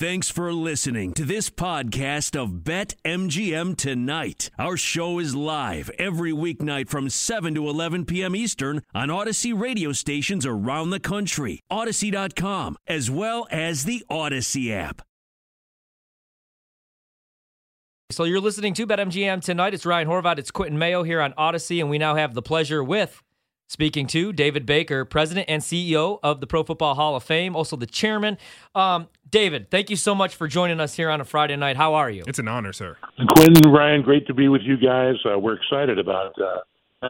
Thanks for listening to this podcast of Bet MGM Tonight. Our show is live every weeknight from 7 to 11 p.m. Eastern on Audacy radio stations around the country, Audacy.com, as well as the Audacy app. So you're listening to Bet MGM tonight. It's Ryan Horvat. It's Quentin Mayo here on Audacy, and we now have the pleasure with speaking to David Baker, President and CEO of the Pro Football Hall of Fame, also the chairman. Um, David, thank you so much for joining us here on a Friday night. How are you? It's an honor, sir. Quentin, Ryan, great to be with you guys. Uh, we're excited about uh,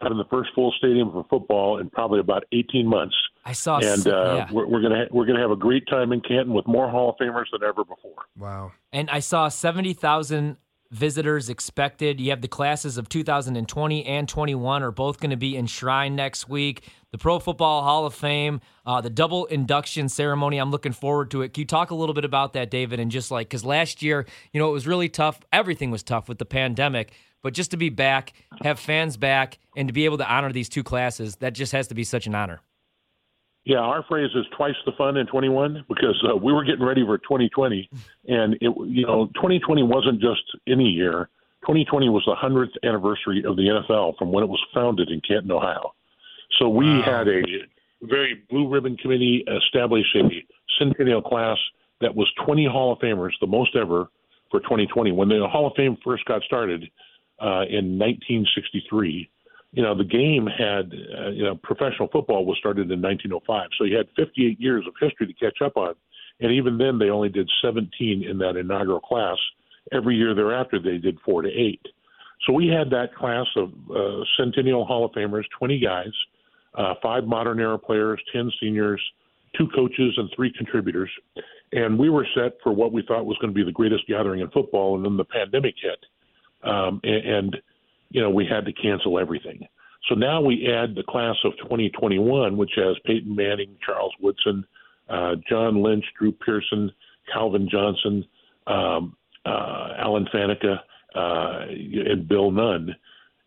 having the first full stadium for football in probably about 18 months. I saw, and uh, yeah. we're, we're gonna ha- we're gonna have a great time in Canton with more Hall of Famers than ever before. Wow! And I saw 70,000 visitors expected. You have the classes of 2020 and 21 are both going to be enshrined next week. The Pro Football Hall of Fame, uh, the double induction ceremony. I'm looking forward to it. Can you talk a little bit about that, David? And just like, because last year, you know, it was really tough. Everything was tough with the pandemic. But just to be back, have fans back, and to be able to honor these two classes, that just has to be such an honor. Yeah, our phrase is twice the fun in 21 because uh, we were getting ready for 2020, and it you know 2020 wasn't just any year. 2020 was the 100th anniversary of the NFL from when it was founded in Canton, Ohio. So we wow. had a very blue ribbon committee establish a centennial class that was 20 Hall of Famers, the most ever for 2020. When the Hall of Fame first got started uh, in 1963 you know, the game had, uh, you know, professional football was started in 1905. So you had 58 years of history to catch up on. And even then, they only did 17 in that inaugural class. Every year thereafter, they did four to eight. So we had that class of uh, Centennial Hall of Famers, 20 guys, uh, five modern era players, 10 seniors, two coaches, and three contributors. And we were set for what we thought was going to be the greatest gathering in football. And then the pandemic hit. Um, and, and you know, we had to cancel everything. So now we add the class of 2021, which has Peyton Manning, Charles Woodson, uh, John Lynch, Drew Pearson, Calvin Johnson, um, uh, Alan Faneca, uh, and Bill Nunn.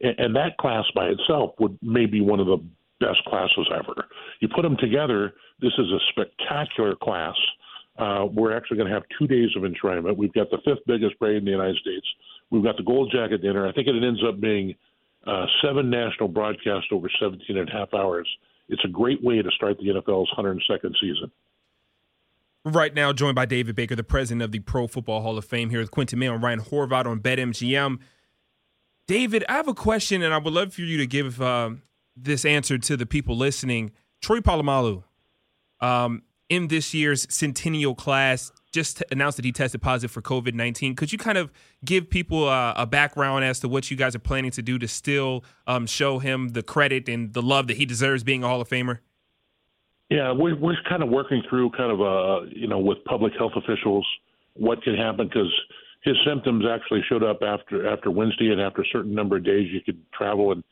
And, and that class by itself would maybe one of the best classes ever. You put them together, this is a spectacular class. Uh, we're actually going to have two days of enshrinement. We've got the fifth biggest parade in the United States. We've got the Gold Jacket Dinner. I think it ends up being uh, seven national broadcasts over 17 and a half hours. It's a great way to start the NFL's 102nd season. Right now, joined by David Baker, the president of the Pro Football Hall of Fame, here with Quentin Mayo and Ryan Horvat on BetMGM. David, I have a question, and I would love for you to give uh, this answer to the people listening. Troy Polamalu, um, in this year's centennial class, just announced that he tested positive for COVID 19. Could you kind of give people a, a, background as to what you guys are planning to do to still um, show him the credit and the love that he deserves being a Hall of Famer? Yeah, we're, we're kind of working through kind of, uh, you know, with public health officials what can happen because his symptoms actually showed up after after Wednesday and after a certain number of days you could travel and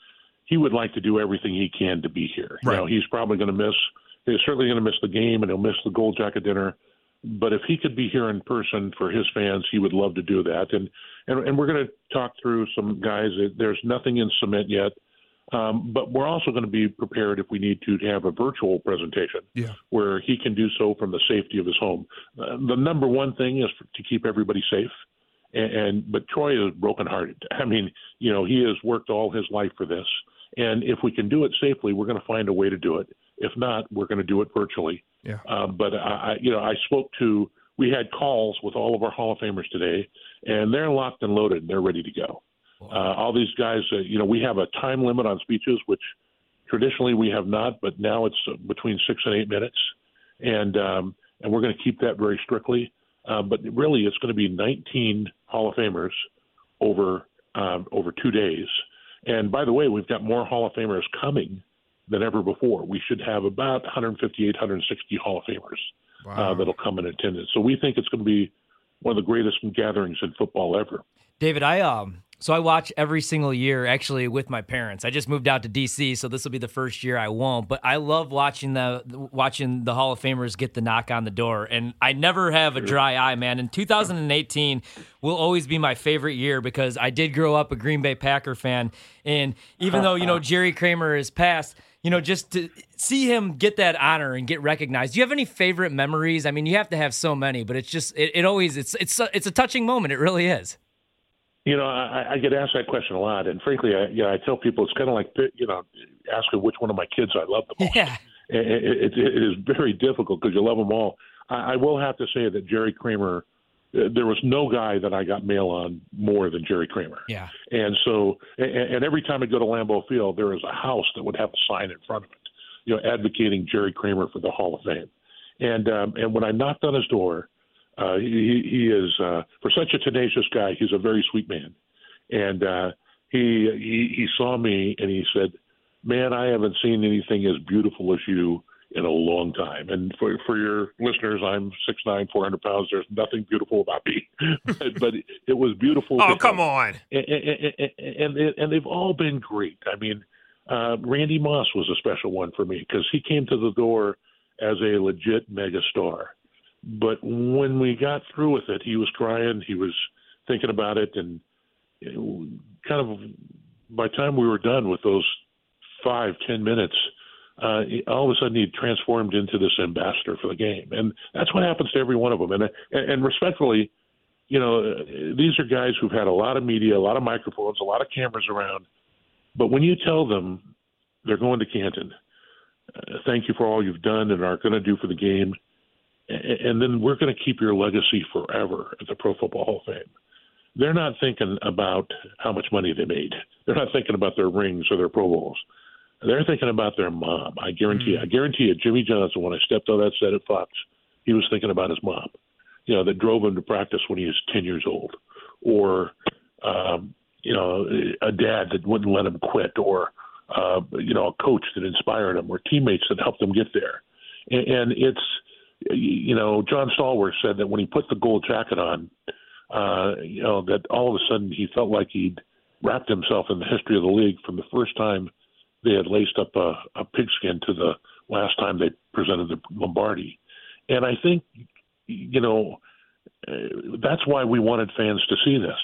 he would like to do everything he can to be here. Right. You know, he's probably going to miss. He's certainly going to miss the game and he'll miss the gold jacket dinner but if he could be here in person for his fans, he would love to do that. And and, and we're going to talk through some guys. There's nothing in cement yet, um, but we're also going to be prepared if we need to to have a virtual presentation yeah. where he can do so from the safety of his home. Uh, the number one thing is to keep everybody safe. And, and but Troy is brokenhearted. I mean, you know, he has worked all his life for this, and if we can do it safely, we're going to find a way to do it. If not, we're going to do it virtually yeah. Um, but I, you know, I spoke to. We had calls with all of our Hall of Famers today, and they're locked and loaded. and They're ready to go. Wow. Uh, all these guys, uh, you know, we have a time limit on speeches, which traditionally we have not, but now it's uh, between six and eight minutes, and um, and we're going to keep that very strictly. Uh, but really, it's going to be 19 Hall of Famers over um, over two days. And by the way, we've got more Hall of Famers coming than ever before. We should have about 158, 160 Hall of Famers uh, wow. uh, that'll come in attendance. So we think it's going to be one of the greatest gatherings in football ever. David, I um so I watch every single year actually with my parents. I just moved out to DC, so this will be the first year I won't. But I love watching the watching the Hall of Famers get the knock on the door, and I never have a dry eye, man. In 2018 will always be my favorite year because I did grow up a Green Bay Packer fan, and even though you know Jerry Kramer is passed you know, just to see him get that honor and get recognized. Do you have any favorite memories? I mean, you have to have so many, but it's just it, it always it's it's a, it's a touching moment. It really is. You know, I, I get asked that question a lot, and frankly, I, you know, I tell people it's kind of like you know, asking which one of my kids I love the most. Yeah, it, it, it is very difficult because you love them all. I, I will have to say that Jerry Kramer there was no guy that I got mail on more than Jerry Kramer. Yeah. And so, and, and every time I'd go to Lambeau Field, there is a house that would have a sign in front of it, you know, advocating Jerry Kramer for the Hall of Fame. And um, and when I knocked on his door, uh, he he is uh, for such a tenacious guy, he's a very sweet man, and uh, he he he saw me and he said, "Man, I haven't seen anything as beautiful as you." In a long time. And for for your listeners, I'm six nine, four hundred pounds. There's nothing beautiful about me, but, it was beautiful. Oh, come on! And and, and and they've all been great. I mean, uh, Randy Moss was a special one for me because he came to the door as a legit megastar. But when we got through with it, he was crying. He was thinking about it, and kind of by the time we were done with those five ten minutes uh, all of a sudden he transformed into this ambassador for the game, and that's what happens to every one of them. And and, and respectfully, you know, these are guys who've had a lot of media, a lot of microphones, a lot of cameras around. But when you tell them they're going to Canton, uh, thank you for all you've done and are going to do for the game, and then we're going to keep your legacy forever at the Pro Football Hall of Fame. They're not thinking about how much money they made. They're not thinking about their rings or their Pro Bowls they're thinking about their mom. I guarantee. Mm. I guarantee you, Jimmy Johnson, when I stepped on that set at Fox, he was thinking about his mom. You know, that drove him to practice when he was ten years old, or um, you know, a dad that wouldn't let him quit, or uh, you know, a coach that inspired him, or teammates that helped him get there. And, and it's, you know, John Stallworth said that when he put the gold jacket on, uh, you know, that all of a sudden he felt like he'd wrapped himself in the history of the league from the first time they had laced up a, a pigskin to the last time they presented the Lombardi. And I think, you know, uh, that's why we wanted fans to see this.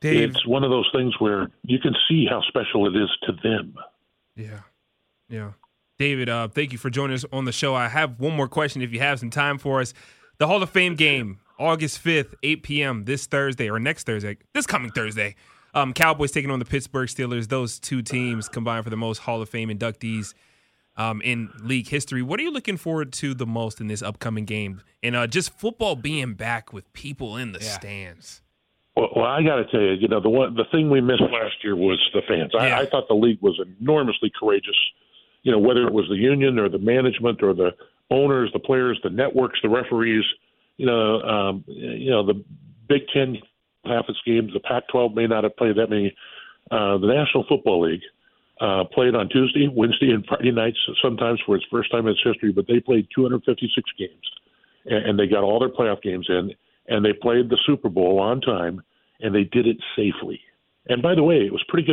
Dave, it's one of those things where you can see how special it is to them. Yeah. Yeah. David, uh, thank you for joining us on the show. I have one more question if you have some time for us. The Hall of Fame game, August 5th, 8 p.m. this Thursday or next Thursday, this coming Thursday. Um, Cowboys taking on the Pittsburgh Steelers. Those two teams combined for the most Hall of Fame inductees um, in league history. What are you looking forward to the most in this upcoming game? And uh, just football being back with people in the yeah. stands. Well, well I got to tell you, you know, the one the thing we missed last year was the fans. Yeah. I, I thought the league was enormously courageous. You know, whether it was the union or the management or the owners, the players, the networks, the referees. You know, um, you know, the Big Ten half its games. The Pac-12 may not have played that many. Uh, the National Football League uh, played on Tuesday, Wednesday, and Friday nights. Sometimes for its first time in its history, but they played 256 games, and, and they got all their playoff games in, and they played the Super Bowl on time, and they did it safely. And by the way, it was pretty good.